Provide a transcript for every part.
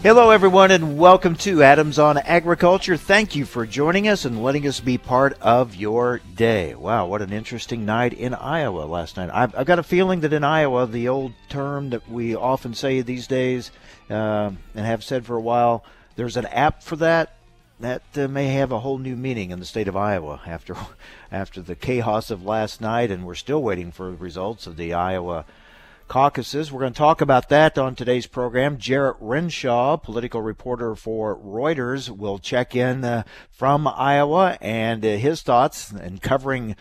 Hello, everyone, and welcome to Adams on Agriculture. Thank you for joining us and letting us be part of your day. Wow, what an interesting night in Iowa last night. I've, I've got a feeling that in Iowa, the old term that we often say these days uh, and have said for a while, there's an app for that. That uh, may have a whole new meaning in the state of Iowa after after the chaos of last night, and we're still waiting for the results of the Iowa caucuses. We're going to talk about that on today's program. Jarrett Renshaw, political reporter for Reuters, will check in uh, from Iowa and uh, his thoughts and covering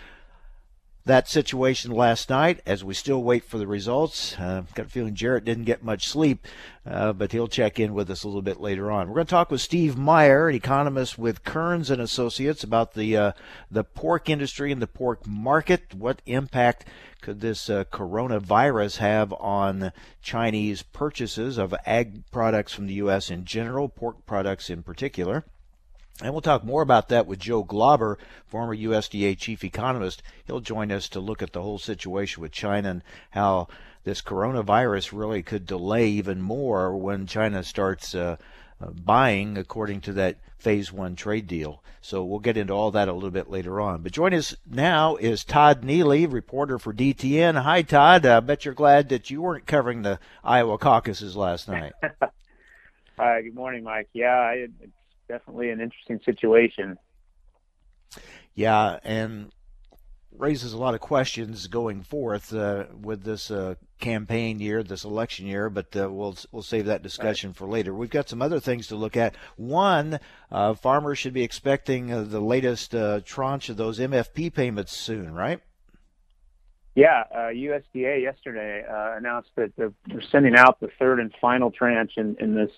that situation last night as we still wait for the results. Uh, got a feeling Jarrett didn't get much sleep, uh, but he'll check in with us a little bit later on. We're going to talk with Steve Meyer, an economist with Kerns and Associates, about the uh, the pork industry and the pork market. What impact could this uh, coronavirus have on Chinese purchases of ag products from the U.S. in general, pork products in particular? And we'll talk more about that with Joe Glauber, former USDA chief economist. He'll join us to look at the whole situation with China and how this coronavirus really could delay even more when China starts uh, Uh, buying according to that phase one trade deal. So we'll get into all that a little bit later on. But join us now is Todd Neely, reporter for DTN. Hi, Todd. I bet you're glad that you weren't covering the Iowa caucuses last night. Hi, good morning, Mike. Yeah, I, definitely an interesting situation. Yeah, and raises a lot of questions going forth uh, with this uh, campaign year, this election year. But uh, we'll we'll save that discussion right. for later. We've got some other things to look at. One, uh, farmers should be expecting uh, the latest uh, tranche of those MFP payments soon, right? Yeah, USDA yesterday announced that they're, sending out the third and final tranche in, in this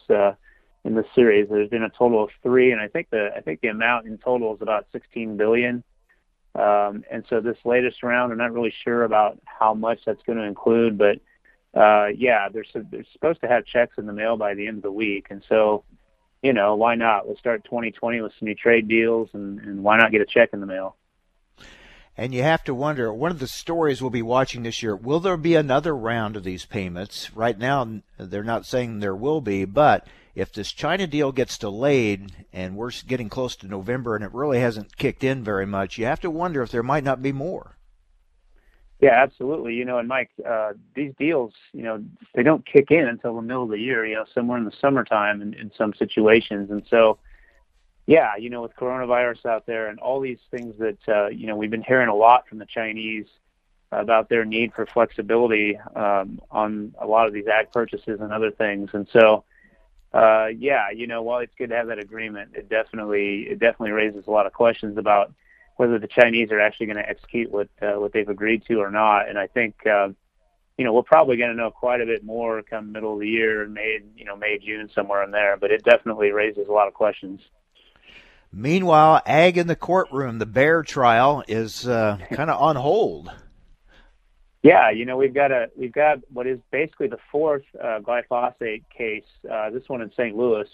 in the series. There's been a total of three, and I think the I think the amount in total is about 16 billion. Um, and so this latest round, I'm not really sure about how much that's going to include, but uh, yeah, they're they're supposed to have checks in the mail by the end of the week, and so you know why not? We'll start 2020 with some new trade deals, and, and why not get a check in the mail? And you have to wonder, one of the stories we'll be watching this year, will there be another round of these payments? Right now, they're not saying there will be, but if this China deal gets delayed and we're getting close to November and it really hasn't kicked in very much, you have to wonder if there might not be more. Yeah, absolutely. You know, and Mike, uh, these deals, you know, they don't kick in until the middle of the year. You know, somewhere in the summertime in, in some situations, and so, yeah, you know, with coronavirus out there and all these things that uh, you know we've been hearing a lot from the Chinese about their need for flexibility um, on a lot of these ag purchases and other things, and so uh, yeah, you know, while it's good to have that agreement, it definitely it definitely raises a lot of questions about whether the Chinese are actually going to execute what uh, what they've agreed to or not. And I think uh, you know we're probably going to know quite a bit more come middle of the year, May you know May June somewhere in there. But it definitely raises a lot of questions. Meanwhile, ag in the courtroom, the Bayer trial is uh, kind of on hold. Yeah, you know we've got a we've got what is basically the fourth uh, glyphosate case. Uh, this one in St. Louis.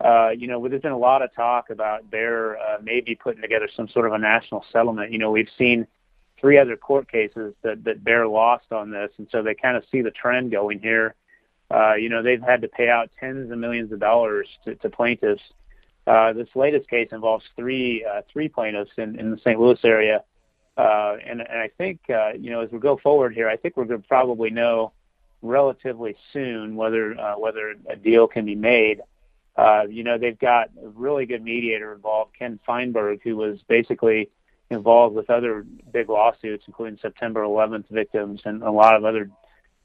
Uh, you know, there's been a lot of talk about Bayer uh, maybe putting together some sort of a national settlement. You know, we've seen three other court cases that that Bayer lost on this, and so they kind of see the trend going here. Uh, you know, they've had to pay out tens of millions of dollars to, to plaintiffs. Uh, this latest case involves three uh, three plaintiffs in, in the St. Louis area and, and I think, uh, you know, as we go forward here, I think we're to probably know relatively soon whether uh, whether a deal can be made. Uh, you know, they've got a really good mediator involved, Ken Feinberg, who was basically involved with other big lawsuits, including September 11th victims and a lot of other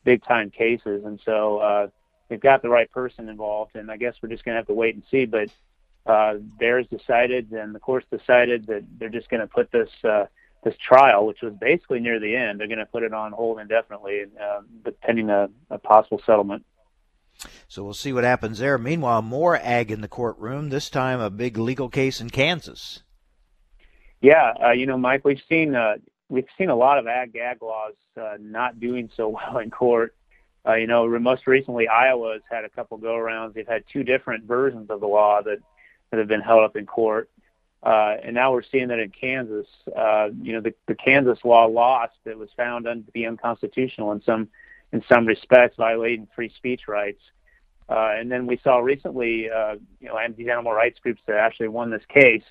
big time cases. And so uh, they've got the right person involved, and I guess we're just going to have to wait and see. But uh, Bayer's decided, and the court's decided that they're just going to put this. This trial, which was basically near the end. They're going to put it on hold indefinitely, uh, pending a, a possible settlement. So we'll see what happens there. Meanwhile, more ag in the courtroom. This time, a big legal case in Kansas. Yeah, uh, you know, Mike, we've seen uh, we've seen a lot of ag gag laws uh, not doing so well in court. Uh, you know, most recently Iowa has had a couple go arounds. They've had two different versions of the law that that have been held up in court. Uh, and now we're seeing that in Kansas. Uh, you know, the, the Kansas law lost. It was found to be unconstitutional in some in some respects, violating free speech rights. Uh, and then we saw recently, uh, you know, these animal rights groups that actually won this case.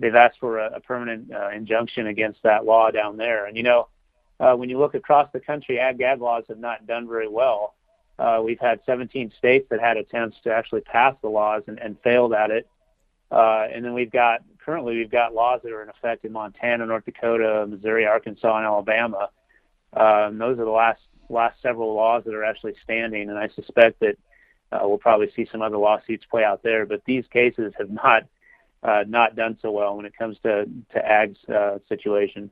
They've asked for a, a permanent uh, injunction against that law down there. And you know, uh, when you look across the country, ag gag laws have not done very well. Uh, we've had 17 states that had attempts to actually pass the laws and, and failed at it. Uh, and then we've got currently we've got laws that are in effect in Montana, North Dakota, Missouri, Arkansas, and Alabama. And those are the last last several laws that are actually standing, and I suspect that uh, we'll probably see some other lawsuits play out there. But these cases have not uh, not done so well when it comes to to ag's uh, situation.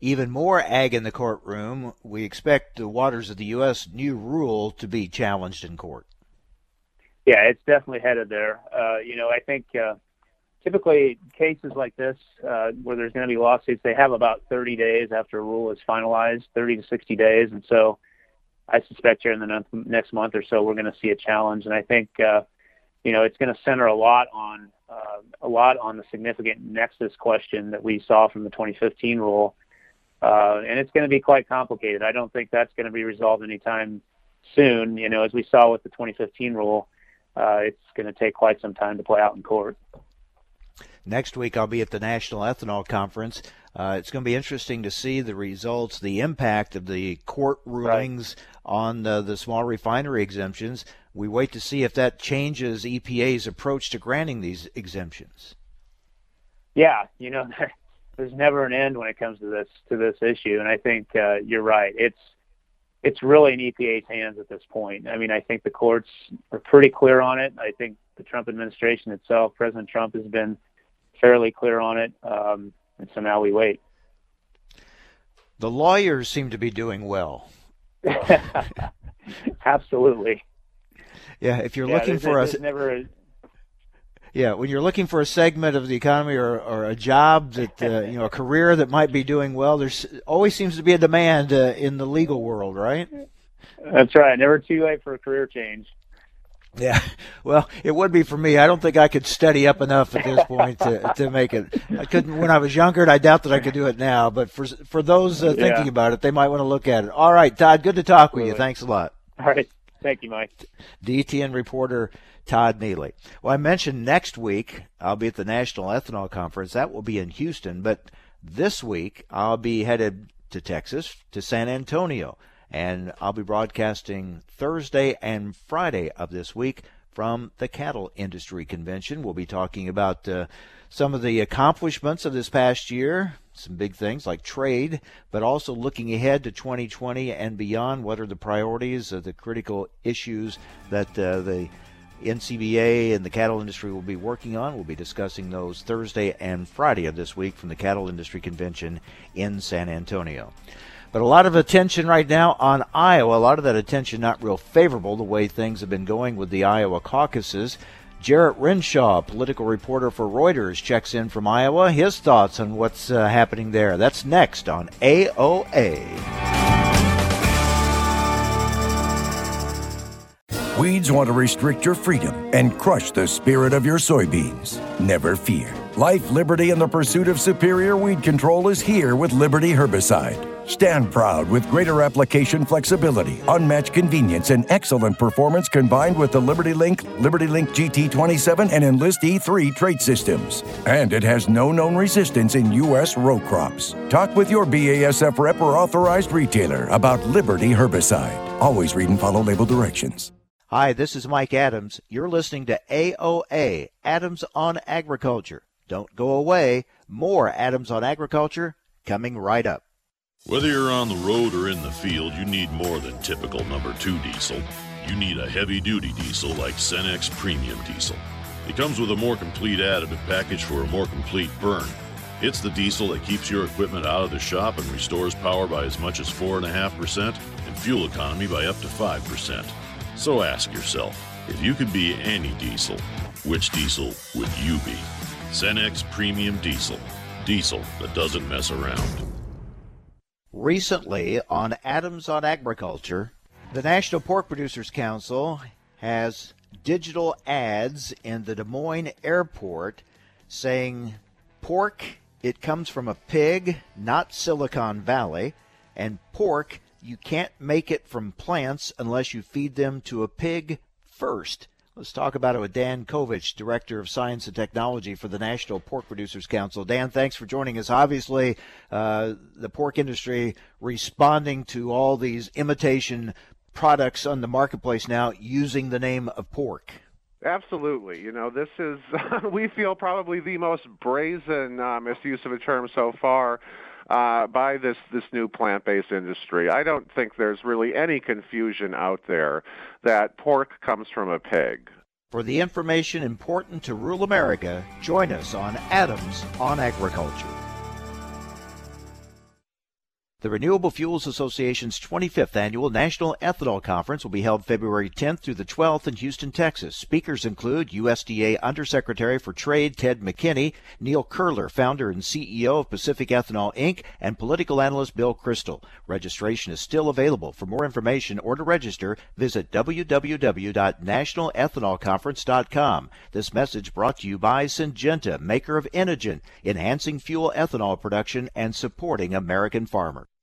Even more ag in the courtroom. We expect the waters of the U.S. new rule to be challenged in court. Yeah, it's definitely headed there. Uh, you know, I think uh, typically cases like this, uh, where there's going to be lawsuits, they have about 30 days after a rule is finalized, 30 to 60 days, and so I suspect here in the next month or so we're going to see a challenge, and I think uh, you know it's going to center a lot on uh, a lot on the significant nexus question that we saw from the 2015 rule, uh, and it's going to be quite complicated. I don't think that's going to be resolved anytime soon. You know, as we saw with the 2015 rule uh, it's going to take quite some time to play out in court. Next week, I'll be at the National Ethanol Conference. Uh, it's going to be interesting to see the results, the impact of the court rulings right. on uh, the small refinery exemptions. We wait to see if that changes EPA's approach to granting these exemptions. Yeah, you know, there's never an end when it comes to this to this issue, and I think uh, you're right. It's it's really in EPA's hands at this point. I mean, I think the courts are pretty clear on it. I think the Trump administration itself, President Trump, has been fairly clear on it, um, and so now we wait. The lawyers seem to be doing well. Absolutely. Yeah, if you're yeah, looking for us, never yeah, when you're looking for a segment of the economy or, or a job that uh, you know a career that might be doing well, there's always seems to be a demand uh, in the legal world, right? That's right. Never too late for a career change. Yeah, well, it would be for me. I don't think I could study up enough at this point to to make it. I couldn't when I was younger, and I doubt that I could do it now. But for for those uh, thinking yeah. about it, they might want to look at it. All right, Todd, good to talk with you. Thanks a lot. All right, thank you, Mike. DTN reporter Todd Neely. Well, I mentioned next week I'll be at the National Ethanol Conference. That will be in Houston. But this week I'll be headed to Texas, to San Antonio. And I'll be broadcasting Thursday and Friday of this week from the Cattle Industry Convention. We'll be talking about uh, some of the accomplishments of this past year, some big things like trade, but also looking ahead to 2020 and beyond. What are the priorities, of the critical issues that uh, the NCBA and the cattle industry will be working on. We'll be discussing those Thursday and Friday of this week from the Cattle Industry Convention in San Antonio. But a lot of attention right now on Iowa. A lot of that attention not real favorable the way things have been going with the Iowa caucuses. Jarrett Renshaw, political reporter for Reuters, checks in from Iowa. His thoughts on what's uh, happening there. That's next on AOA. Weeds want to restrict your freedom and crush the spirit of your soybeans. Never fear. Life, liberty, and the pursuit of superior weed control is here with Liberty Herbicide. Stand proud with greater application flexibility, unmatched convenience, and excellent performance combined with the Liberty Link, Liberty Link GT27, and Enlist E3 trait systems. And it has no known resistance in U.S. row crops. Talk with your BASF rep or authorized retailer about Liberty Herbicide. Always read and follow label directions. Hi, this is Mike Adams. You're listening to AOA, Adams on Agriculture. Don't go away. More Adams on Agriculture coming right up. Whether you're on the road or in the field, you need more than typical number two diesel. You need a heavy duty diesel like Cenex Premium Diesel. It comes with a more complete additive package for a more complete burn. It's the diesel that keeps your equipment out of the shop and restores power by as much as 4.5% and fuel economy by up to 5%. So ask yourself, if you could be any diesel, which diesel would you be? Cenex Premium Diesel. Diesel that doesn't mess around. Recently, on Adams on Agriculture, the National Pork Producers Council has digital ads in the Des Moines airport saying pork, it comes from a pig, not Silicon Valley, and pork, you can't make it from plants unless you feed them to a pig first. Let's talk about it with Dan Kovich, Director of Science and Technology for the National Pork Producers Council. Dan, thanks for joining us. Obviously, uh, the pork industry responding to all these imitation products on the marketplace now using the name of pork. Absolutely. You know, this is, we feel, probably the most brazen uh, misuse of a term so far uh, by this, this new plant based industry. I don't think there's really any confusion out there that pork comes from a pig. For the information important to rural America, join us on Adams on Agriculture. The Renewable Fuels Association's 25th annual National Ethanol Conference will be held February 10th through the 12th in Houston, Texas. Speakers include USDA Undersecretary for Trade Ted McKinney, Neil Koehler, founder and CEO of Pacific Ethanol Inc., and political analyst Bill Kristol. Registration is still available. For more information or to register, visit www.nationalethanolconference.com. This message brought to you by Syngenta, maker of Enogen, enhancing fuel ethanol production and supporting American farmers.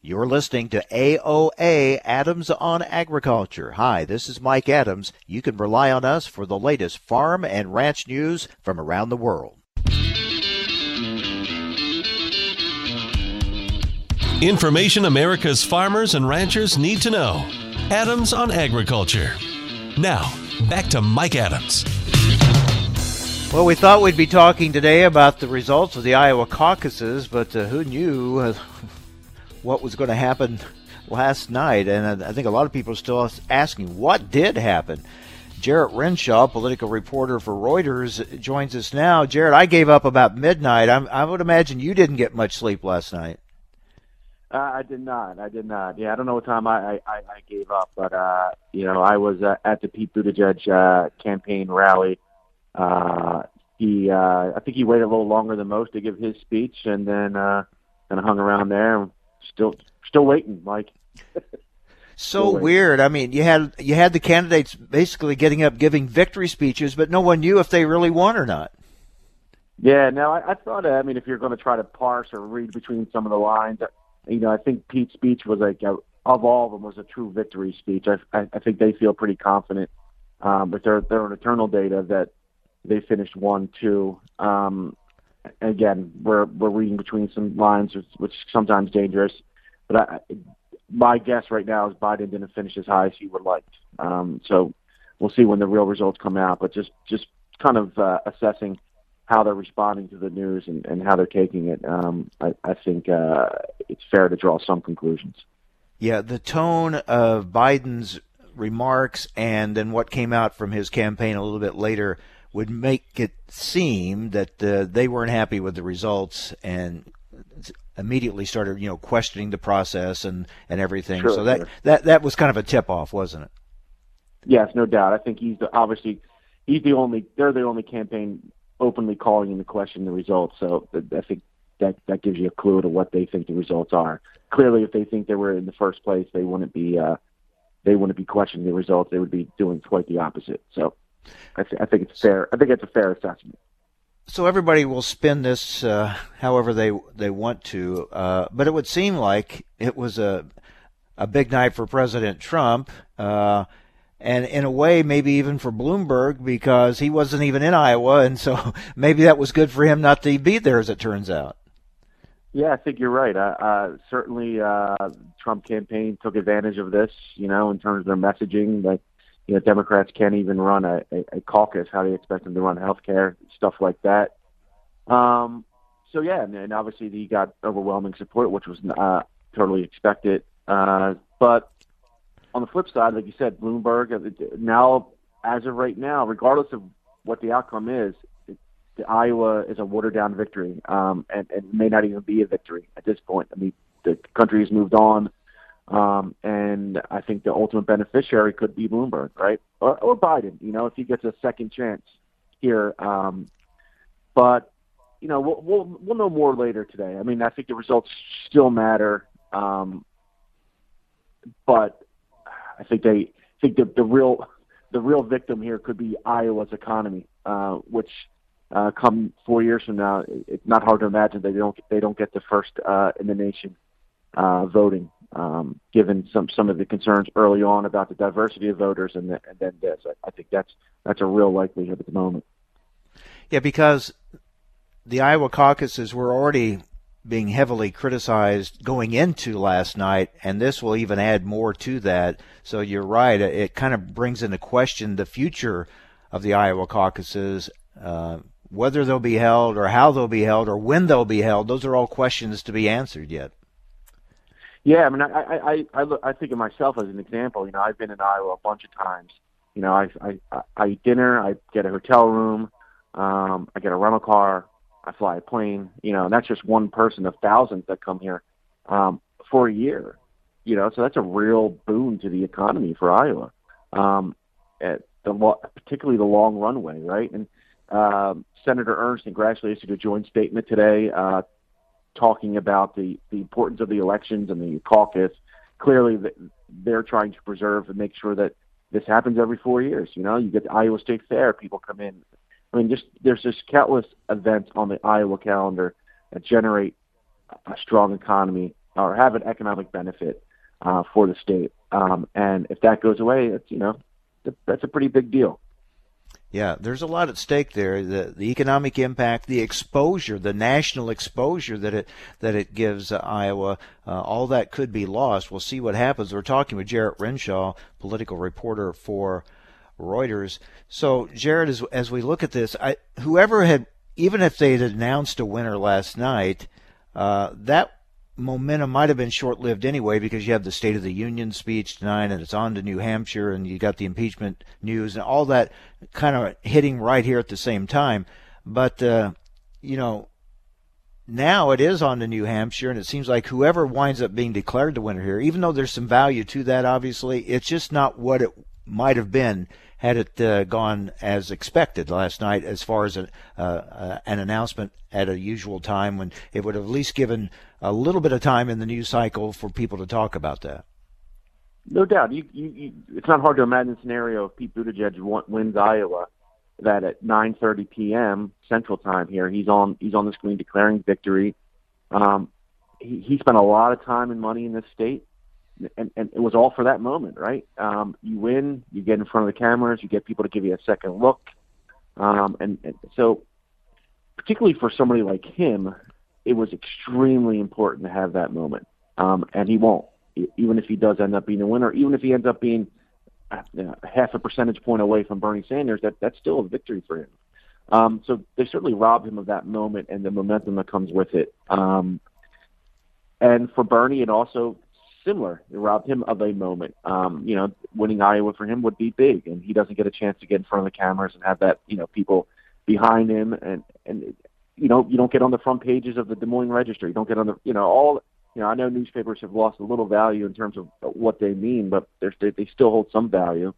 You're listening to AOA Adams on Agriculture. Hi, this is Mike Adams. You can rely on us for the latest farm and ranch news from around the world. Information America's farmers and ranchers need to know. Adams on Agriculture. Now, back to Mike Adams. Well, we thought we'd be talking today about the results of the Iowa caucuses, but uh, who knew what was going to happen last night? And I think a lot of people are still asking what did happen. Jarrett Renshaw, political reporter for Reuters, joins us now. Jarrett, I gave up about midnight. I'm, i would imagine you didn't get much sleep last night. Uh, I did not. I did not. Yeah, I don't know what time I I, I gave up, but uh, you know, I was uh, at the Pete Buttigieg uh, campaign rally. Uh, he, uh, I think he waited a little longer than most to give his speech, and then kind of hung around there. Still, still waiting, Mike. so weird. I mean, you had you had the candidates basically getting up giving victory speeches, but no one knew if they really won or not. Yeah, no, I, I thought. I mean, if you're going to try to parse or read between some of the lines, you know, I think Pete's speech was like a, of all of them was a true victory speech. I, I, I think they feel pretty confident um, with their their internal data that they finished one two. Um, again, we're we're reading between some lines, which, which is sometimes dangerous. But I, my guess right now is Biden didn't finish as high as he would like. Um, so we'll see when the real results come out. But just just kind of uh, assessing how they're responding to the news and, and how they're taking it, um, I, I think uh, it's fair to draw some conclusions. Yeah, the tone of Biden's remarks and then what came out from his campaign a little bit later would make it seem that uh, they weren't happy with the results and immediately started, you know, questioning the process and, and everything. Sure, so that, sure. that that was kind of a tip off, wasn't it? Yes, no doubt. I think he's the, obviously he's the only they're the only campaign openly calling into question the results. So I think that that gives you a clue to what they think the results are. Clearly, if they think they were in the first place, they wouldn't be uh, they wouldn't be questioning the results. They would be doing quite the opposite. So I, th- I think it's fair. I think it's a fair assessment. so everybody will spin this uh, however they they want to, uh, but it would seem like it was a a big night for President Trump, uh, and in a way maybe even for Bloomberg because he wasn't even in Iowa, and so maybe that was good for him not to be there, as it turns out. Yeah, I think you're right. Uh, uh, certainly, uh, Trump campaign took advantage of this. You know, in terms of their messaging, like you know, Democrats can't even run a, a, a caucus. How do you expect them to run health care? Stuff like that. Um, so yeah, and, and obviously he got overwhelming support, which was uh, totally expected. Uh, but on the flip side, like you said, Bloomberg uh, now, as of right now, regardless of what the outcome is, it, the Iowa is a watered down victory, um, and, and may not even be a victory at this point. I mean, the country has moved on. Um, and I think the ultimate beneficiary could be Bloomberg, right? Or, or Biden, you know, if he gets a second chance here. Um, but, you know, we'll, we'll, we'll know more later today. I mean, I think the results still matter. Um, but I think they I think the, the real the real victim here could be Iowa's economy, uh, which uh, come four years from now, it's not hard to imagine they don't they don't get the first uh, in the nation uh, voting um, given some some of the concerns early on about the diversity of voters, and, the, and then this. I, I think that's that's a real likelihood at the moment. Yeah, because the Iowa caucuses were already being heavily criticized going into last night, and this will even add more to that. So you're right; it kind of brings into question the future of the Iowa caucuses. Uh, whether they'll be held, or how they'll be held, or when they'll be held, those are all questions to be answered yet. Yeah, I mean, I I I, look, I think of myself as an example. You know, I've been in Iowa a bunch of times. You know, I I I eat dinner, I get a hotel room, um, I get a rental car, I fly a plane. You know, and that's just one person of thousands that come here um, for a year. You know, so that's a real boon to the economy for Iowa. Um, at the particularly the long runway, right? And um, Senator Ernst and Grassley issued a joint statement today uh, talking about the, the importance of the elections and the caucus. Clearly, they're trying to preserve and make sure that this happens every four years. You know, you get the Iowa State Fair, people come in. I mean, just there's just countless events on the Iowa calendar that generate a strong economy or have an economic benefit uh, for the state. Um, and if that goes away, it's you know that's a pretty big deal. Yeah, there's a lot at stake there. The the economic impact, the exposure, the national exposure that it that it gives uh, Iowa, uh, all that could be lost. We'll see what happens. We're talking with Jarrett Renshaw, political reporter for Reuters. So, Jarrett, as as we look at this, I, whoever had, even if they had announced a winner last night, uh, that momentum might have been short lived anyway because you have the State of the Union speech tonight and it's on to New Hampshire and you got the impeachment news and all that kind of hitting right here at the same time. But, uh, you know, now it is on to New Hampshire and it seems like whoever winds up being declared the winner here, even though there's some value to that, obviously, it's just not what it might have been had it uh, gone as expected last night, as far as a, uh, uh, an announcement at a usual time when it would have at least given a little bit of time in the news cycle for people to talk about that. No doubt. You, you, you, it's not hard to imagine a scenario if Pete Buttigieg wins Iowa that at 9:30 p.m. Central Time here, he's on he's on the screen declaring victory. Um, he, he spent a lot of time and money in this state and, and it was all for that moment, right? Um, you win, you get in front of the cameras, you get people to give you a second look, um, and, and so particularly for somebody like him, it was extremely important to have that moment, um, and he won't, even if he does end up being a winner, even if he ends up being you know, half a percentage point away from Bernie Sanders, that that's still a victory for him. Um, so they certainly robbed him of that moment and the momentum that comes with it. Um, and for Bernie, it also similar. It robbed him of a moment. Um, you know, winning Iowa for him would be big, and he doesn't get a chance to get in front of the cameras and have that, you know, people behind him, and and you know, you don't get on the front pages of the Des Moines Register. You don't get on the, you know, all. You know, I know newspapers have lost a little value in terms of what they mean, but they they still hold some value.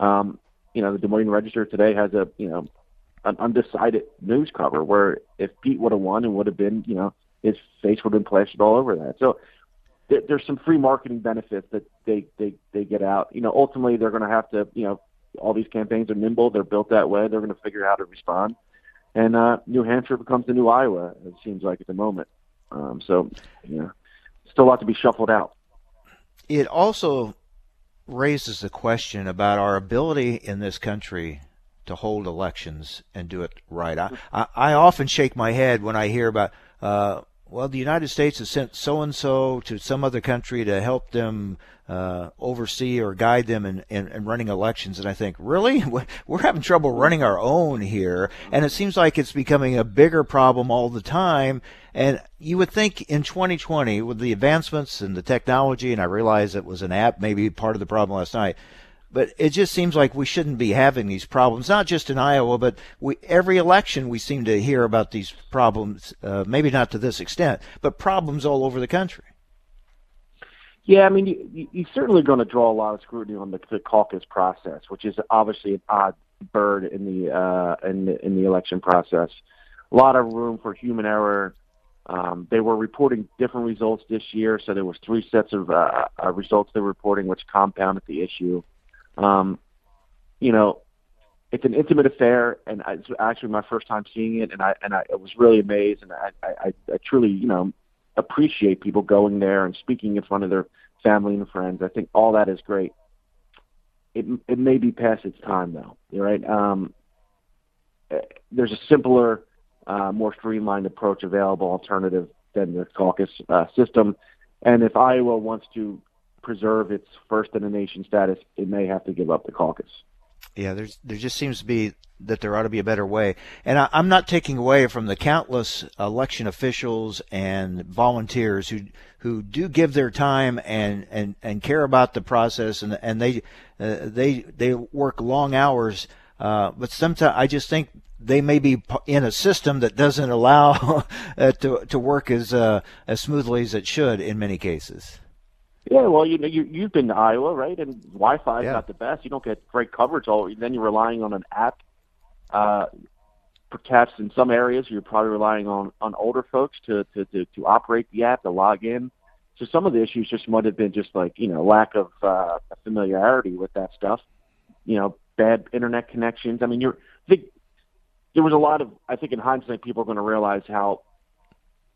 Um, you know, the Des Moines Register today has a, you know, an undecided news cover where if Pete would have won, it would have been, you know, his face would have been plastered all over that. So there's some free marketing benefits that they they they get out. You know, ultimately they're going to have to. You know, all these campaigns are nimble. They're built that way. They're going to figure out how to respond. And uh, New Hampshire becomes the new Iowa. It seems like at the moment. Um, so, know, still a lot to be shuffled out. It also raises the question about our ability in this country to hold elections and do it right. I, I, I often shake my head when I hear about, uh, well, the United States has sent so and so to some other country to help them uh, oversee or guide them in, in, in, running elections. And I think, really? We're having trouble running our own here. And it seems like it's becoming a bigger problem all the time. And you would think in 2020, with the advancements and the technology, and I realize it was an app, maybe part of the problem last night, but it just seems like we shouldn't be having these problems, not just in Iowa, but we, every election we seem to hear about these problems, uh, maybe not to this extent, but problems all over the country. Yeah, I mean, you, you're certainly going to draw a lot of scrutiny on the, the caucus process, which is obviously an odd bird in the uh, in the in the election process. A lot of room for human error. Um, they were reporting different results this year, so there was three sets of uh, uh, results they were reporting, which compounded the issue. Um, you know, it's an intimate affair, and I, it's actually my first time seeing it, and I and I, I was really amazed, and I, I, I truly, you know, appreciate people going there and speaking in front of their family and friends. I think all that is great. It it may be past its time though, right? Um, eh, there's a simpler, uh, more streamlined approach available, alternative than the caucus uh, system, and if Iowa wants to preserve its first in the nation status, it may have to give up the caucus. Yeah, there's there just seems to be that there ought to be a better way, and I, am not taking away from the countless election officials and volunteers who who do give their time and and, and care about the process, and and they uh, they they work long hours. Uh, but sometimes I just think they may be in a system that doesn't allow to to work as uh, as smoothly as it should in many cases. Yeah, well, you know, you you've been to Iowa, right? And Wi-Fi is yeah. not the best. You don't get great coverage. All then you're relying on an app. Uh, perhaps in some areas you're probably relying on on older folks to to to, to operate the app, to log in. So some of the issues just might have been just like you know lack of uh, familiarity with that stuff. You know, bad internet connections. I mean, you're I think there was a lot of I think in hindsight people are going to realize how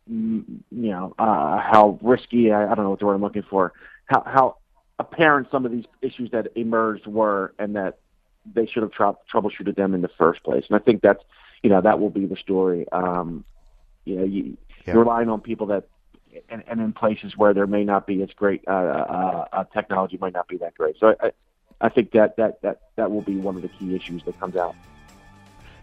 you know uh, how risky I, I don't know what the word I'm looking for how how apparent some of these issues that emerged were and that they should have troubleshooted them in the first place. And I think that's you know that will be the story. Um, you know you, yeah. you're relying on people that and, and in places where there may not be as great uh, uh, uh, technology might not be that great. So I, I think that that that that will be one of the key issues that comes out.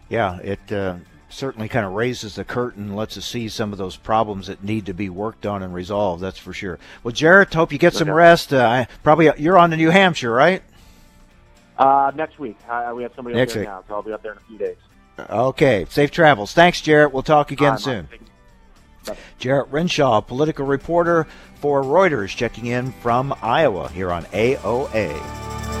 Yeah it uh certainly kind of raises the curtain, lets us see some of those problems that need to be worked on and resolved. That's for sure. Well, Jarrett, hope you get some rest. Uh, probably you're on to New Hampshire, right? Uh, next week. Uh, we have somebody next up there week. now, so I'll be up there in a few days. Okay. Safe travels. Thanks, Jarrett. We'll talk again right, soon. Jarrett Renshaw, political reporter for Reuters, checking in from Iowa here on AOA.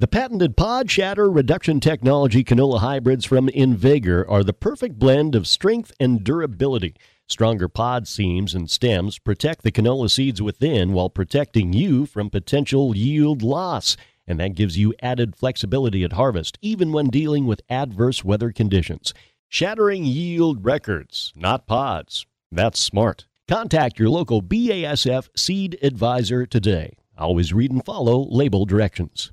The patented pod shatter reduction technology canola hybrids from InVigor are the perfect blend of strength and durability. Stronger pod seams and stems protect the canola seeds within while protecting you from potential yield loss. And that gives you added flexibility at harvest, even when dealing with adverse weather conditions. Shattering yield records, not pods. That's smart. Contact your local BASF seed advisor today. Always read and follow label directions.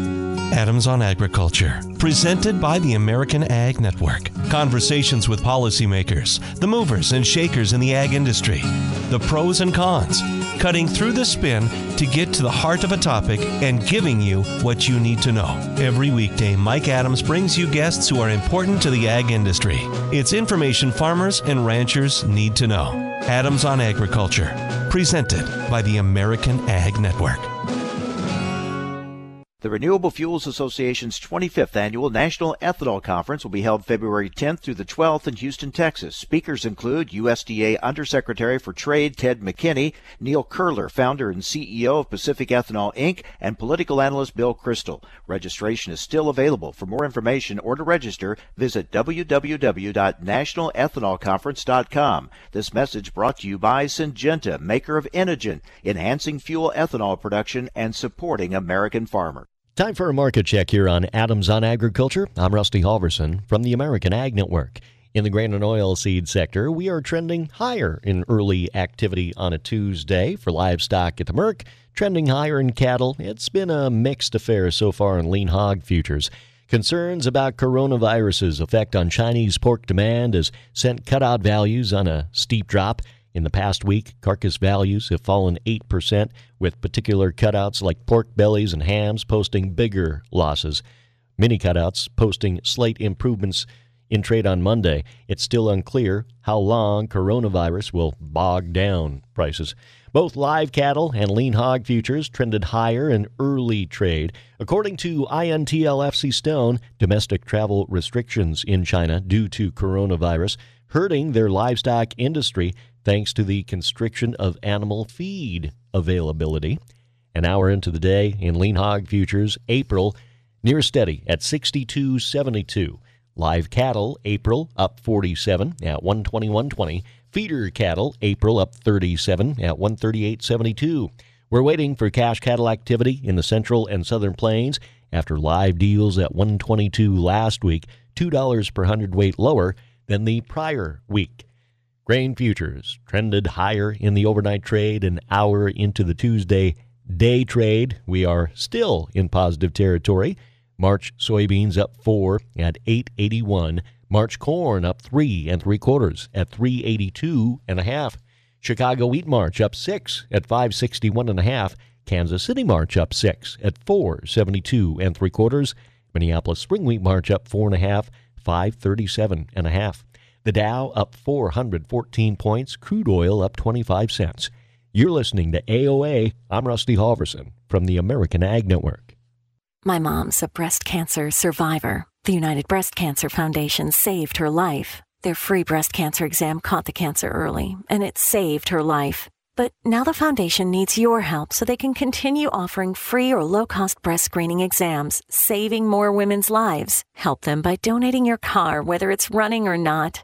Adams on Agriculture, presented by the American Ag Network. Conversations with policymakers, the movers and shakers in the ag industry, the pros and cons, cutting through the spin to get to the heart of a topic and giving you what you need to know. Every weekday, Mike Adams brings you guests who are important to the ag industry. It's information farmers and ranchers need to know. Adams on Agriculture, presented by the American Ag Network. The Renewable Fuels Association's 25th annual National Ethanol Conference will be held February 10th through the 12th in Houston, Texas. Speakers include USDA Undersecretary for Trade Ted McKinney, Neil Koehler, founder and CEO of Pacific Ethanol Inc., and political analyst Bill Kristol. Registration is still available. For more information or to register, visit www.nationalethanolconference.com. This message brought to you by Syngenta, maker of Enogen, enhancing fuel ethanol production and supporting American farmers. Time for a market check here on Adams on Agriculture. I'm Rusty Halverson from the American Ag Network. In the grain and oil seed sector, we are trending higher in early activity on a Tuesday for livestock at the Merc, trending higher in cattle. It's been a mixed affair so far in lean hog futures. Concerns about coronavirus's effect on Chinese pork demand has sent cutout values on a steep drop. In the past week, carcass values have fallen 8%, with particular cutouts like pork bellies and hams posting bigger losses. Many cutouts posting slight improvements in trade on Monday. It's still unclear how long coronavirus will bog down prices. Both live cattle and lean hog futures trended higher in early trade. According to INTL FC Stone, domestic travel restrictions in China due to coronavirus hurting their livestock industry thanks to the constriction of animal feed availability. An hour into the day in lean hog futures, April near steady at 62.72. Live cattle, April up 47 at 121.20. Feeder cattle, April up 37 at 138.72. We're waiting for cash cattle activity in the central and southern plains after live deals at 122 last week, $2 per hundredweight lower than the prior week. Grain futures trended higher in the overnight trade an hour into the Tuesday day trade. We are still in positive territory. March soybeans up 4 at 881. March corn up 3 and 3 quarters at 382 and a half. Chicago wheat March up 6 at 561 and a half. Kansas City March up 6 at 472 and 3 quarters. Minneapolis spring wheat March up 4 and a half, 537 and a half. The Dow up 414 points, crude oil up 25 cents. You're listening to AOA. I'm Rusty Halverson from the American Ag Network. My mom's a breast cancer survivor. The United Breast Cancer Foundation saved her life. Their free breast cancer exam caught the cancer early, and it saved her life. But now the foundation needs your help so they can continue offering free or low cost breast screening exams, saving more women's lives. Help them by donating your car, whether it's running or not.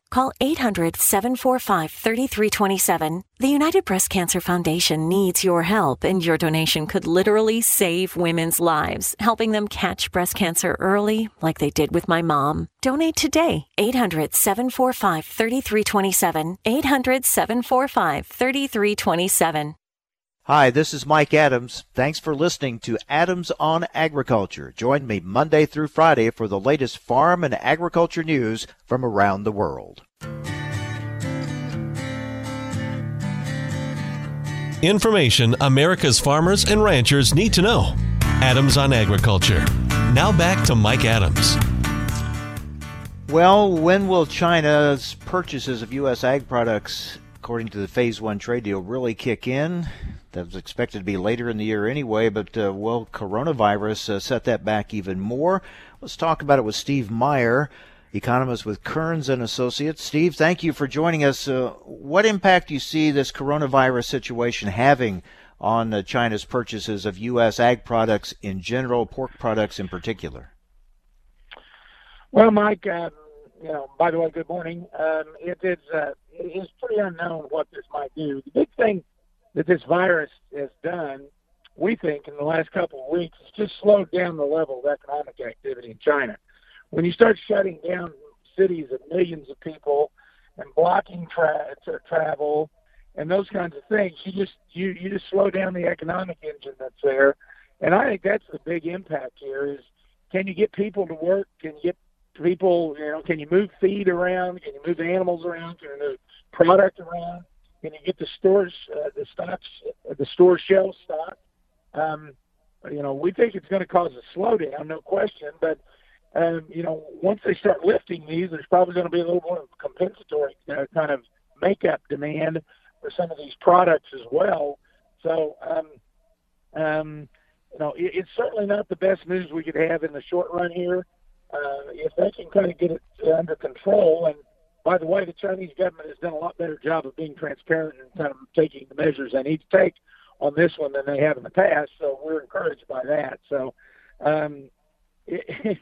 Call 800 745 3327. The United Breast Cancer Foundation needs your help, and your donation could literally save women's lives, helping them catch breast cancer early, like they did with my mom. Donate today. 800 745 3327. 800 745 3327. Hi, this is Mike Adams. Thanks for listening to Adams on Agriculture. Join me Monday through Friday for the latest farm and agriculture news from around the world. Information America's farmers and ranchers need to know. Adams on Agriculture. Now back to Mike Adams. Well, when will China's purchases of U.S. ag products, according to the Phase 1 trade deal, really kick in? That was expected to be later in the year anyway, but uh, will coronavirus uh, set that back even more? Let's talk about it with Steve Meyer, economist with Kerns and Associates. Steve, thank you for joining us. Uh, what impact do you see this coronavirus situation having on uh, China's purchases of U.S. ag products in general, pork products in particular? Well, Mike, uh, you know, by the way, good morning. Um, it is uh, it is pretty unknown what this might do. The big thing that this virus has done, we think, in the last couple of weeks, is just slowed down the level of economic activity in China. When you start shutting down cities of millions of people and blocking tra- travel and those kinds of things, you just you you just slow down the economic engine that's there. And I think that's the big impact here is can you get people to work? Can you get people, you know, can you move feed around? Can you move animals around? Can you move product around? Can you get the stores, uh, the stocks, the store shelf stock? Um, you know, we think it's going to cause a slowdown, no question. But um, you know, once they start lifting these, there's probably going to be a little more compensatory uh, kind of makeup demand for some of these products as well. So, um, um, you know, it, it's certainly not the best news we could have in the short run here. Uh, if they can kind of get it under control, and by the way, the Chinese government has done a lot better job of being transparent and kind of taking the measures they need to take on this one than they have in the past. So we're encouraged by that. So, um, it,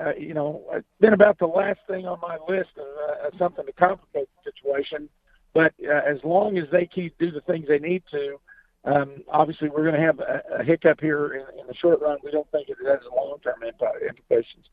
uh, you know, it's been about the last thing on my list of uh, something to complicate the situation. But uh, as long as they keep do the things they need to, um, obviously we're going to have a, a hiccup here in, in the short run. We don't think it has long-term implications.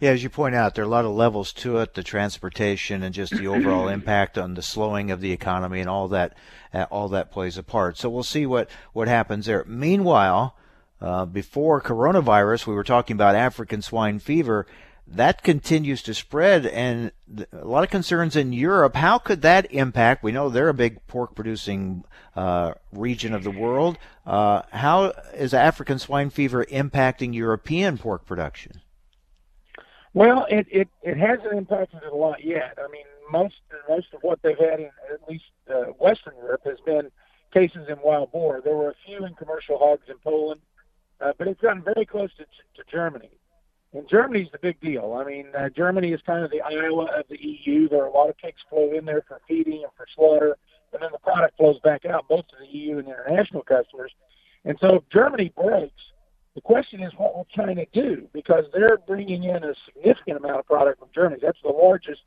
Yeah, as you point out, there are a lot of levels to it: the transportation and just the overall impact on the slowing of the economy, and all that, uh, all that plays a part. So we'll see what what happens there. Meanwhile, uh, before coronavirus, we were talking about African swine fever. That continues to spread, and a lot of concerns in Europe. How could that impact? We know they're a big pork producing uh, region of the world. Uh, how is African swine fever impacting European pork production? Well, it, it, it hasn't impacted it a lot yet. I mean, most most of what they've had in at least uh, Western Europe has been cases in wild boar. There were a few in commercial hogs in Poland, uh, but it's gotten very close to, to Germany. And Germany's the big deal. I mean, uh, Germany is kind of the Iowa of the EU. There are a lot of pigs flow in there for feeding and for slaughter, and then the product flows back out both to the EU and international customers. And so if Germany breaks, the question is, what will China do? Because they're bringing in a significant amount of product from Germany. That's the largest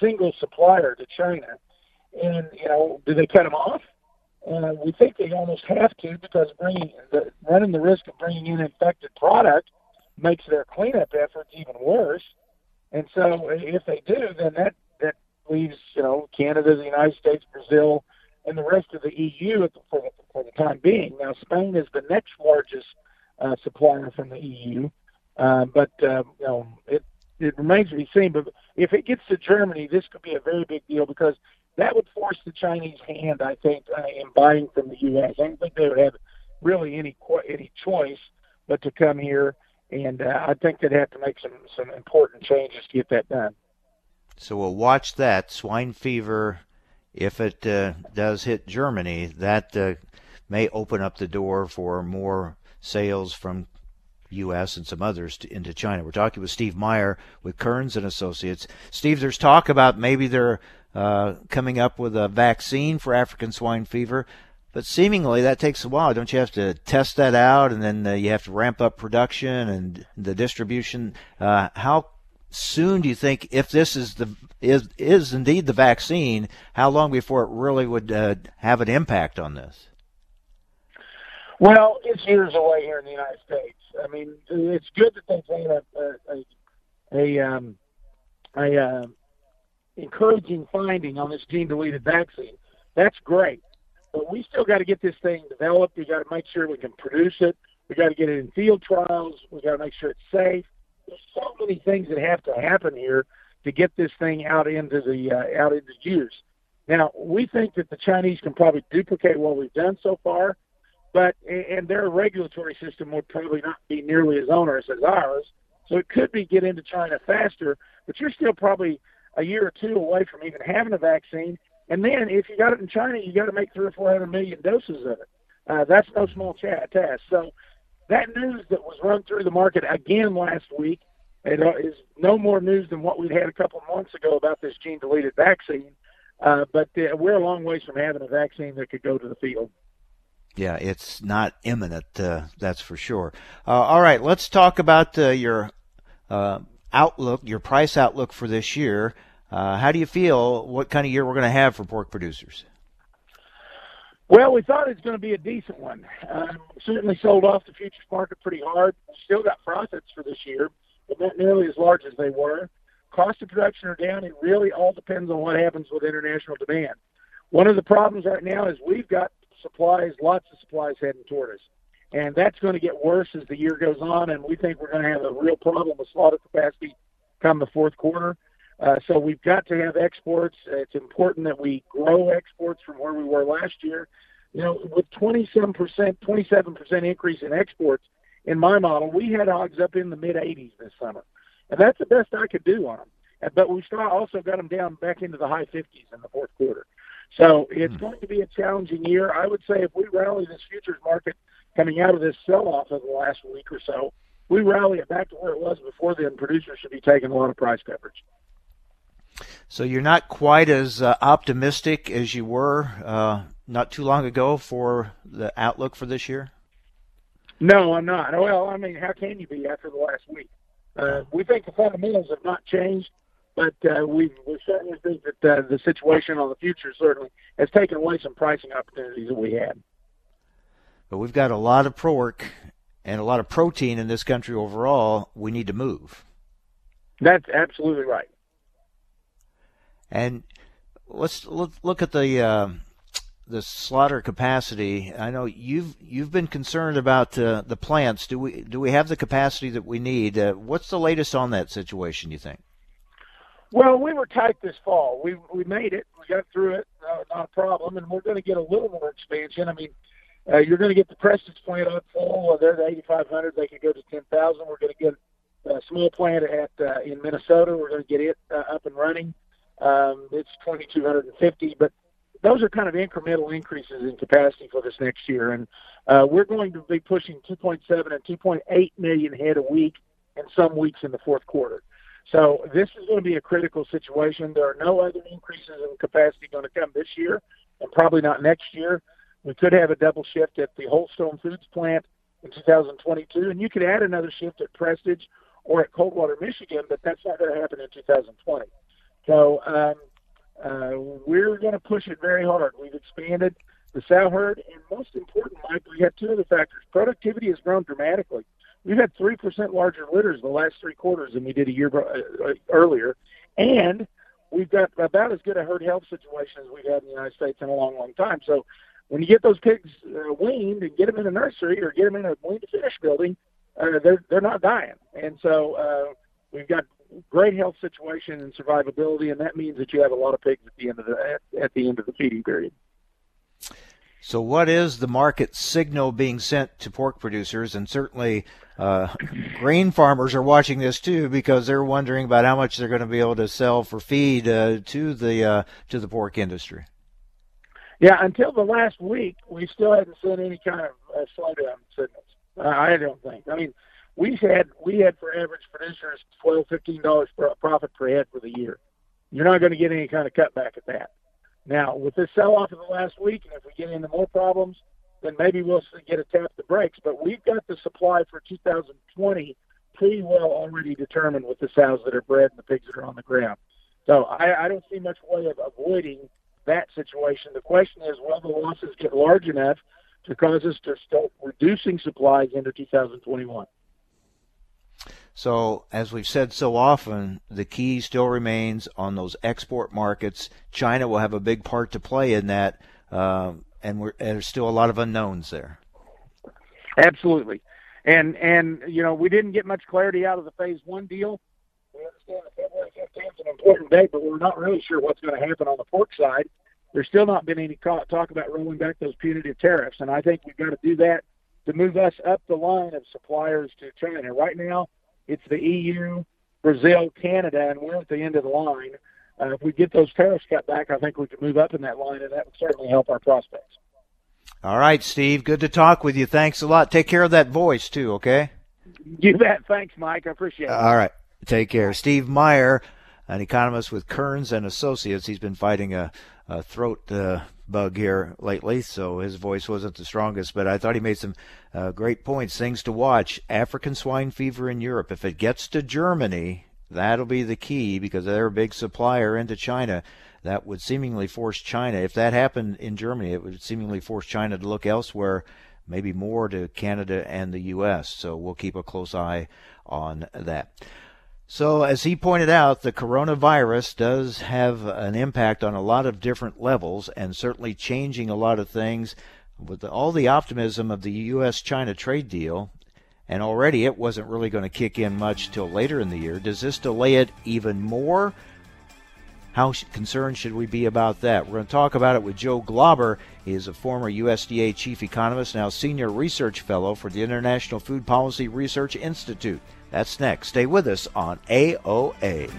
single supplier to China. And you know, do they cut them off? Uh, we think they almost have to because bringing the, running the risk of bringing in infected product makes their cleanup efforts even worse. And so, if they do, then that that leaves you know Canada, the United States, Brazil, and the rest of the EU for, the, for the time being. Now, Spain is the next largest uh, supplier from the EU. Uh, but uh, you know, it it remains to be seen. But if it gets to Germany, this could be a very big deal because that would force the Chinese hand, I think, uh, in buying from the U.S. I don't think they would have really any any choice but to come here, and uh, I think they'd have to make some some important changes to get that done. So we'll watch that swine fever. If it uh, does hit Germany, that uh, may open up the door for more sales from U.S. and some others to, into China. We're talking with Steve Meyer with Kerns and Associates. Steve, there's talk about maybe they're uh, coming up with a vaccine for African swine fever, but seemingly that takes a while. Don't you have to test that out, and then uh, you have to ramp up production and the distribution? Uh, how soon do you think, if this is the is is indeed the vaccine, how long before it really would uh, have an impact on this? Well, it's years away here in the United States. I mean, it's good that they've made a a a, um, a uh, encouraging finding on this gene deleted vaccine. That's great, but we still got to get this thing developed. We got to make sure we can produce it. We got to get it in field trials. We got to make sure it's safe. There's so many things that have to happen here to get this thing out into the uh, out into use. Now, we think that the Chinese can probably duplicate what we've done so far but and their regulatory system would probably not be nearly as onerous as ours. So it could be get into China faster, but you're still probably a year or two away from even having a vaccine. And then if you got it in China, you got to make three or four hundred million doses of it. Uh, that's no small task. So that news that was run through the market again last week uh, is no more news than what we'd had a couple of months ago about this gene deleted vaccine. Uh, but uh, we're a long ways from having a vaccine that could go to the field. Yeah, it's not imminent, uh, that's for sure. Uh, all right, let's talk about uh, your uh, outlook, your price outlook for this year. Uh, how do you feel? What kind of year we're going to have for pork producers? Well, we thought it was going to be a decent one. Um, certainly sold off the futures market pretty hard. Still got profits for this year, but not nearly as large as they were. Cost of production are down. It really all depends on what happens with international demand. One of the problems right now is we've got supplies, lots of supplies heading toward us. And that's going to get worse as the year goes on, and we think we're going to have a real problem with slaughter capacity come the fourth quarter. Uh, so we've got to have exports. It's important that we grow exports from where we were last year. You know, with 27 percent, 27 percent increase in exports in my model, we had hogs up in the mid 80s this summer, and that's the best I could do on them. But we also got them down back into the high 50s in the fourth quarter. So it's hmm. going to be a challenging year. I would say if we rally this futures market coming out of this sell-off of the last week or so, we rally it back to where it was before then. Producers should be taking a lot of price coverage. So you're not quite as uh, optimistic as you were uh, not too long ago for the outlook for this year. No, I'm not. Well, I mean, how can you be after the last week? Uh, we think the fundamentals have not changed, but uh, we we certainly think that uh, the situation on the future certainly has taken away some pricing opportunities that we had. But we've got a lot of pork and a lot of protein in this country overall. We need to move. That's absolutely right. And let's look, look at the uh, the slaughter capacity. I know you've you've been concerned about uh, the plants. Do we do we have the capacity that we need? Uh, what's the latest on that situation? You think? Well, we were tight this fall. We we made it. We got through it. Uh, not a problem. And we're going to get a little more expansion. I mean, uh, you're going to get the Prestage plant on full. Uh, they're the 8,500. They could go to 10,000. We're going to get a small plant at uh, in Minnesota. We're going to get it uh, up and running. Um, it's 2,250, but those are kind of incremental increases in capacity for this next year, and uh, we're going to be pushing 2.7 and 2.8 million head a week in some weeks in the fourth quarter. So this is going to be a critical situation. There are no other increases in capacity going to come this year, and probably not next year. We could have a double shift at the Wholestone Foods plant in 2022, and you could add another shift at Prestage or at Coldwater, Michigan, but that's not going to happen in 2020. So um, uh, we're going to push it very hard. We've expanded the sow herd, and most important, Mike, we have two other factors. Productivity has grown dramatically. We've had three percent larger litters the last three quarters than we did a year uh, uh, earlier, and we've got about as good a herd health situation as we've had in the United States in a long, long time. So when you get those pigs uh, weaned and get them in a nursery or get them in a wean to finish building, uh, they're they're not dying. And so uh, we've got great health situation and survivability, and that means that you have a lot of pigs at the end of the at, at the end of the feeding period. So, what is the market signal being sent to pork producers? And certainly, uh, grain farmers are watching this too because they're wondering about how much they're going to be able to sell for feed uh, to the uh, to the pork industry. Yeah, until the last week, we still hadn't seen any kind of uh, slowdown signals. I don't think. I mean, we had we had for average producers twelve fifteen dollars profit per head for the year. You're not going to get any kind of cutback at that. Now with this sell off in the last week, and if we get into more problems, then maybe we'll get a tap the brakes. But we've got the supply for 2020 pretty well already determined with the sows that are bred and the pigs that are on the ground. So I, I don't see much way of avoiding that situation. The question is, will the losses get large enough to cause us to start reducing supplies into 2021? So, as we've said so often, the key still remains on those export markets. China will have a big part to play in that, uh, and, there's still a lot of unknowns there. Absolutely, and and you know we didn't get much clarity out of the phase one deal. We understand that February 15th is an important date, but we're not really sure what's going to happen on the pork side. There's still not been any talk about rolling back those punitive tariffs, and I think we've got to do that to move us up the line of suppliers to China. Right now, it's the EU, Brazil, Canada, and we're at the end of the line. Uh, if we get those tariffs cut back, I think we can move up in that line, and that would certainly help our prospects. All right, Steve. Good to talk with you. Thanks a lot. Take care of that voice too. Okay. You bet. Thanks, Mike. I appreciate it. All right. Take care. Steve Meyer, an economist with Kerns and Associates. He's been fighting a, a throat uh, bug here lately, so his voice wasn't the strongest. But I thought he made some uh, great points, things to watch. African swine fever in Europe. If it gets to Germany, that'll be the key because they're a big supplier into China. That would seemingly force China. If that happened in Germany, it would seemingly force China to look elsewhere, maybe more to Canada and the U.S. So we'll keep a close eye on that. So, as he pointed out, the coronavirus does have an impact on a lot of different levels and certainly changing a lot of things with all the optimism of the U.S. China trade deal. And already it wasn't really going to kick in much till later in the year. Does this delay it even more? How concerned should we be about that? We're going to talk about it with Joe Glauber. He is a former USDA chief economist, now senior research fellow for the International Food Policy Research Institute. That's next. Stay with us on AOA.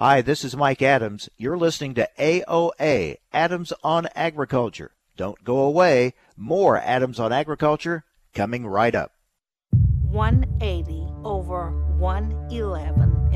Hi, this is Mike Adams. You're listening to AOA, Adams on Agriculture. Don't go away. More Adams on Agriculture coming right up. 180 over 111,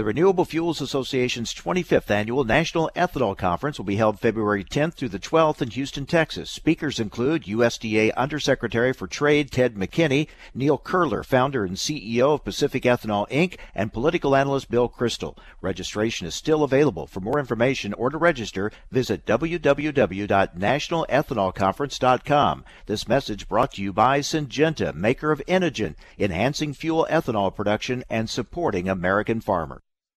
The Renewable Fuels Association's 25th annual National Ethanol Conference will be held February 10th through the 12th in Houston, Texas. Speakers include USDA Undersecretary for Trade Ted McKinney, Neil Koehler, founder and CEO of Pacific Ethanol Inc., and political analyst Bill Kristol. Registration is still available. For more information or to register, visit www.nationalethanolconference.com. This message brought to you by Syngenta, maker of Enogen, enhancing fuel ethanol production and supporting American farmers.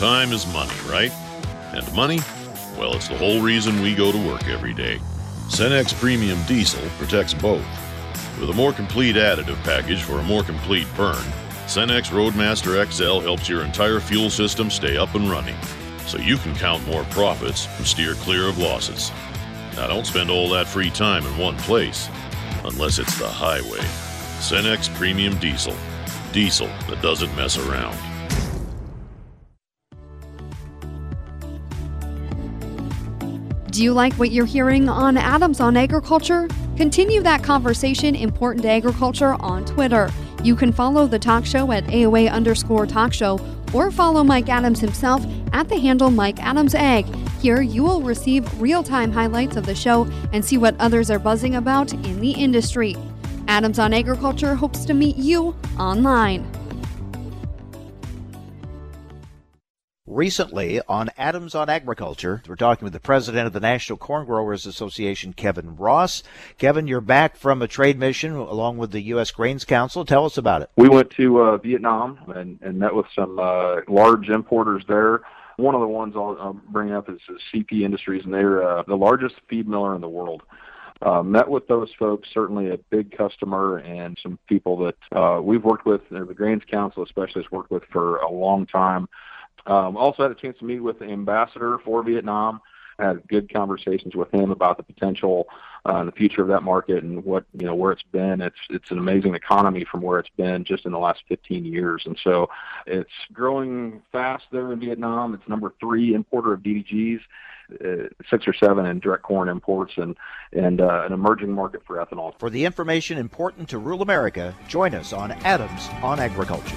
Time is money, right? And money? Well, it's the whole reason we go to work every day. Cenex Premium Diesel protects both. With a more complete additive package for a more complete burn, Cenex Roadmaster XL helps your entire fuel system stay up and running, so you can count more profits and steer clear of losses. Now, don't spend all that free time in one place, unless it's the highway. Cenex Premium Diesel. Diesel that doesn't mess around. Do you like what you're hearing on Adams on Agriculture? Continue that conversation important to agriculture on Twitter. You can follow the talk show at AOA underscore talk show or follow Mike Adams himself at the handle Mike Adams Ag. Here you will receive real time highlights of the show and see what others are buzzing about in the industry. Adams on Agriculture hopes to meet you online. Recently on Adams on Agriculture, we're talking with the president of the National Corn Growers Association, Kevin Ross. Kevin, you're back from a trade mission along with the U.S. Grains Council. Tell us about it. We went to uh, Vietnam and, and met with some uh, large importers there. One of the ones I'll, I'll bring up is CP Industries, and they're uh, the largest feed miller in the world. uh, met with those folks, certainly a big customer and some people that uh, we've worked with, the Grains Council especially has worked with for a long time. Um, also had a chance to meet with the ambassador for Vietnam. Had good conversations with him about the potential uh, and the future of that market and what you know where it's been. It's it's an amazing economy from where it's been just in the last 15 years, and so it's growing fast there in Vietnam. It's number three importer of DDGs. Uh, six or seven in direct corn imports and and uh, an emerging market for ethanol. For the information important to rural America, join us on Adams on Agriculture.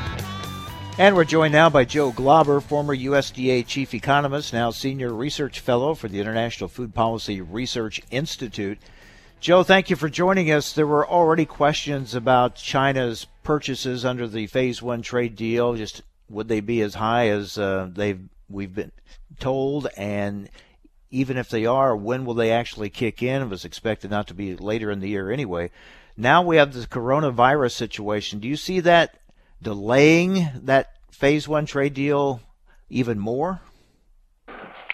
And we're joined now by Joe Glauber, former USDA chief economist, now senior research fellow for the International Food Policy Research Institute. Joe, thank you for joining us. There were already questions about China's purchases under the Phase One trade deal. Just would they be as high as uh, they've we've been told, and even if they are, when will they actually kick in? It was expected not to be later in the year anyway. Now we have the coronavirus situation. Do you see that delaying that phase one trade deal even more?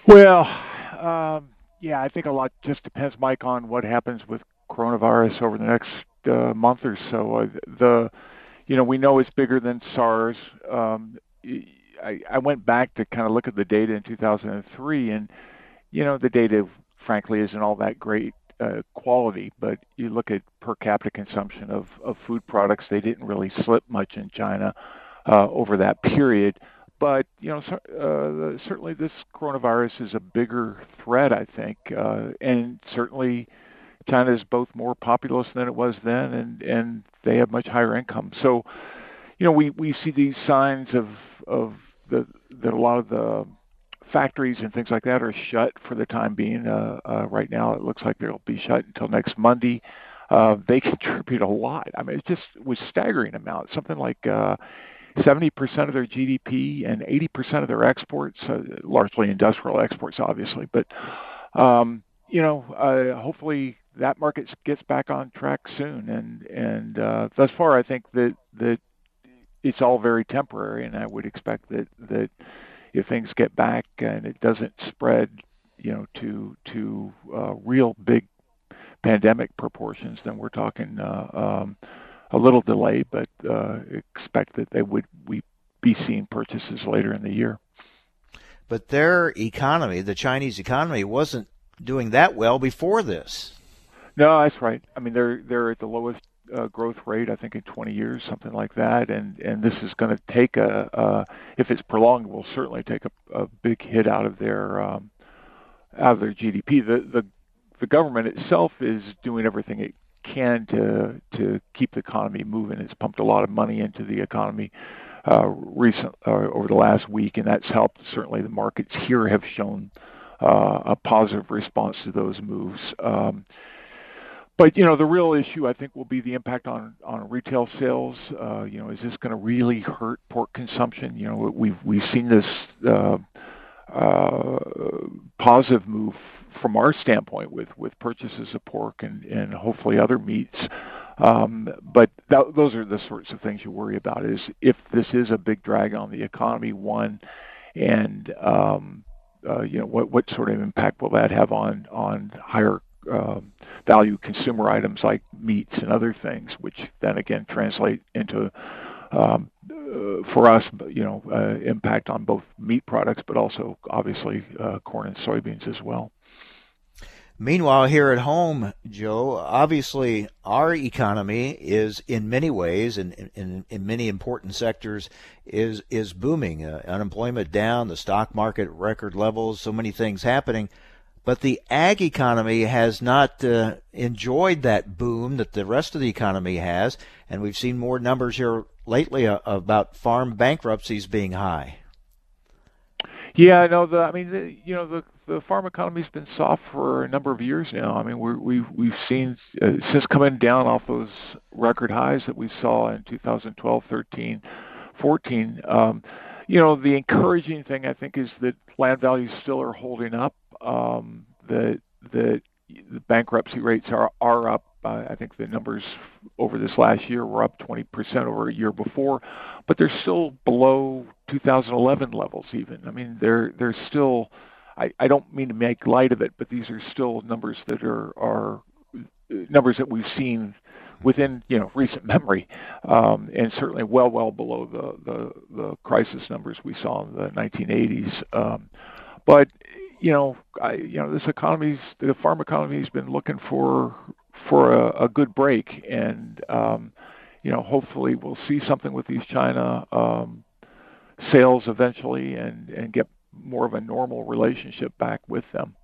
Well, um, yeah, I think a lot just depends, Mike, on what happens with coronavirus over the next uh, month or so. Uh, the, you know, we know it's bigger than SARS. Um, I, I went back to kind of look at the data in 2003, and you know, the data, frankly, isn't all that great uh, quality, but you look at per capita consumption of, of food products, they didn't really slip much in China uh, over that period. But you know, uh, certainly this coronavirus is a bigger threat, I think, uh, and certainly China is both more populous than it was then, and and they have much higher income. So, you know, we we see these signs of of the that a lot of the factories and things like that are shut for the time being. Uh, uh, right now, it looks like they'll be shut until next Monday. Uh, they contribute a lot. I mean, it just was staggering amount. Something like uh, 70% of their GDP and 80% of their exports, uh, largely industrial exports, obviously. But um, you know, uh, hopefully that market gets back on track soon. And and uh, thus far, I think that that it's all very temporary, and I would expect that that if things get back and it doesn't spread, you know, to to uh, real big pandemic proportions, then we're talking uh, um, a little delay, but uh, expect that they would we be seeing purchases later in the year. But their economy, the Chinese economy, wasn't doing that well before this. No, that's right. I mean, they're they're at the lowest uh, growth rate, I think, in 20 years, something like that. And and this is going to take a, uh, if it's prolonged, will certainly take a, a big hit out of their um, out of their GDP. The the the government itself is doing everything it can to to keep the economy moving. It's pumped a lot of money into the economy uh, recent uh, over the last week, and that's helped. Certainly, the markets here have shown uh, a positive response to those moves. Um, you know the real issue I think will be the impact on retail sales. Uh, you know, is this to really hurt pork consumption? You know, we've we've seen this uh, uh, positive move from our standpoint with purchases of pork and hopefully other meats. Um, but those are the sorts of things you worry about. Is if this is a big drag on the economy, one, and um, you know what what sort of impact will that have on higher um, value consumer items like meats and other things, which then again translate into um, uh, for us, you know, uh, impact on both meat products, but also obviously uh, corn and soybeans as well. Meanwhile, here at home, Joe, obviously our economy is in many ways and in, in, in, many important sectors is is booming. Uh, unemployment down, the stock market record levels, so many things happening. But the ag economy has not uh, enjoyed that boom that the rest of the economy has, and we've seen more numbers here lately uh, about farm bankruptcies being high. Yeah, no. The I mean, the, you know, the the farm economy's been soft for a number of years now. I mean, we're, we've we've seen uh, since coming down off those record highs that we saw in 2012, 13, 14. Um, you know, the encouraging thing I think is that land values still are holding up. Um, that that the bankruptcy rates are are up. Uh, I think the numbers over this last year were up 20% over a year before, but they're still below 2011 levels. Even I mean, they're they're still. I, I don't mean to make light of it, but these are still numbers that are are numbers that we've seen within you know recent memory, um, and certainly well well below the, the the crisis numbers we saw in the 1980s. Um, but you know, I, you know, this economy's the farm economy has been looking for for a, a good break, and um, you know, hopefully we'll see something with these China um, sales eventually, and and get more of a normal relationship back with them.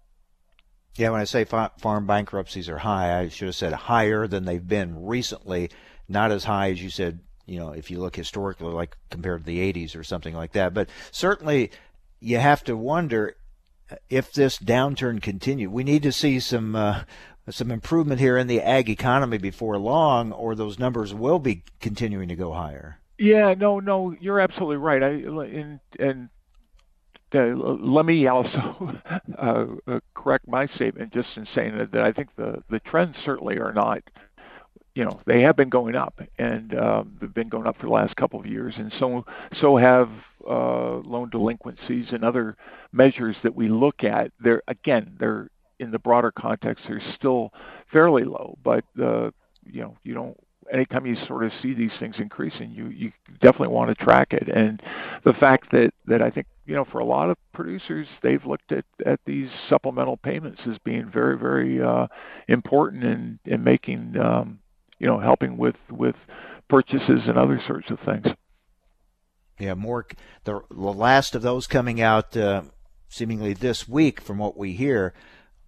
Yeah, when I say farm bankruptcies are high, I should have said higher than they've been recently, not as high as you said. You know, if you look historically, like compared to the 80s or something like that. But certainly, you have to wonder if this downturn continues. We need to see some uh, some improvement here in the ag economy before long, or those numbers will be continuing to go higher. Yeah, no, no, you're absolutely right. I and and uh, let me also uh, uh, correct my statement just in saying that, that I think the the trends certainly are not you know they have been going up and um, they've been going up for the last couple of years and so so have uh, loan delinquencies and other measures that we look at. They're again they're in the broader context they're still fairly low but uh, you know you don't anytime you sort of see these things increasing you you definitely want to track it. And the fact that that I think you know for a lot of producers they've looked at at these supplemental payments as being very very uh, important in in making um, you know, helping with with purchases and other sorts of things. Yeah, more the, the last of those coming out uh, seemingly this week, from what we hear.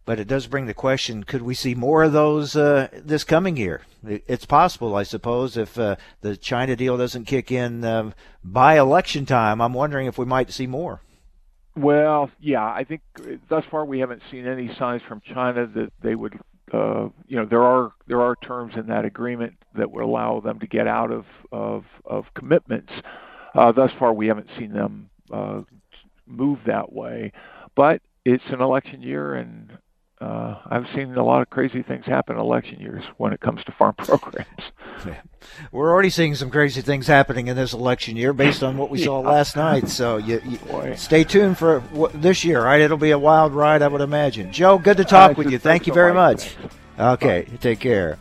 But it does bring the question: Could we see more of those uh, this coming year? It's possible, I suppose, if uh, the China deal doesn't kick in uh, by election time. I'm wondering if we might see more. Well, yeah, I think thus far we haven't seen any signs from China that they would uh, you know there are there are terms in that agreement that would allow them to get out of of, of commitments. Uh, thus far, we haven't seen them uh, move that way, but it's an election year, and uh, I've seen a lot of crazy things happen in election years when it comes to farm programs. We're already seeing some crazy things happening in this election year based on what we saw last night. So you, you stay tuned for this year, right? It'll be a wild ride, I would imagine. Joe, good to talk uh, with you. Thank you very much. Okay, Bye. take care.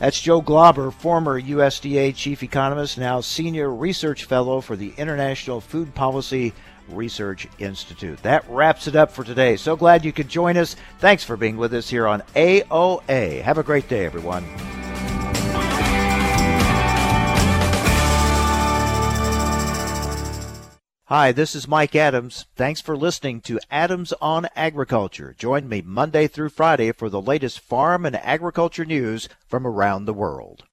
That's Joe Glauber, former USDA chief economist, now senior research fellow for the International Food Policy Research Institute. That wraps it up for today. So glad you could join us. Thanks for being with us here on AOA. Have a great day, everyone. Hi, this is Mike Adams. Thanks for listening to Adams on Agriculture. Join me Monday through Friday for the latest farm and agriculture news from around the world.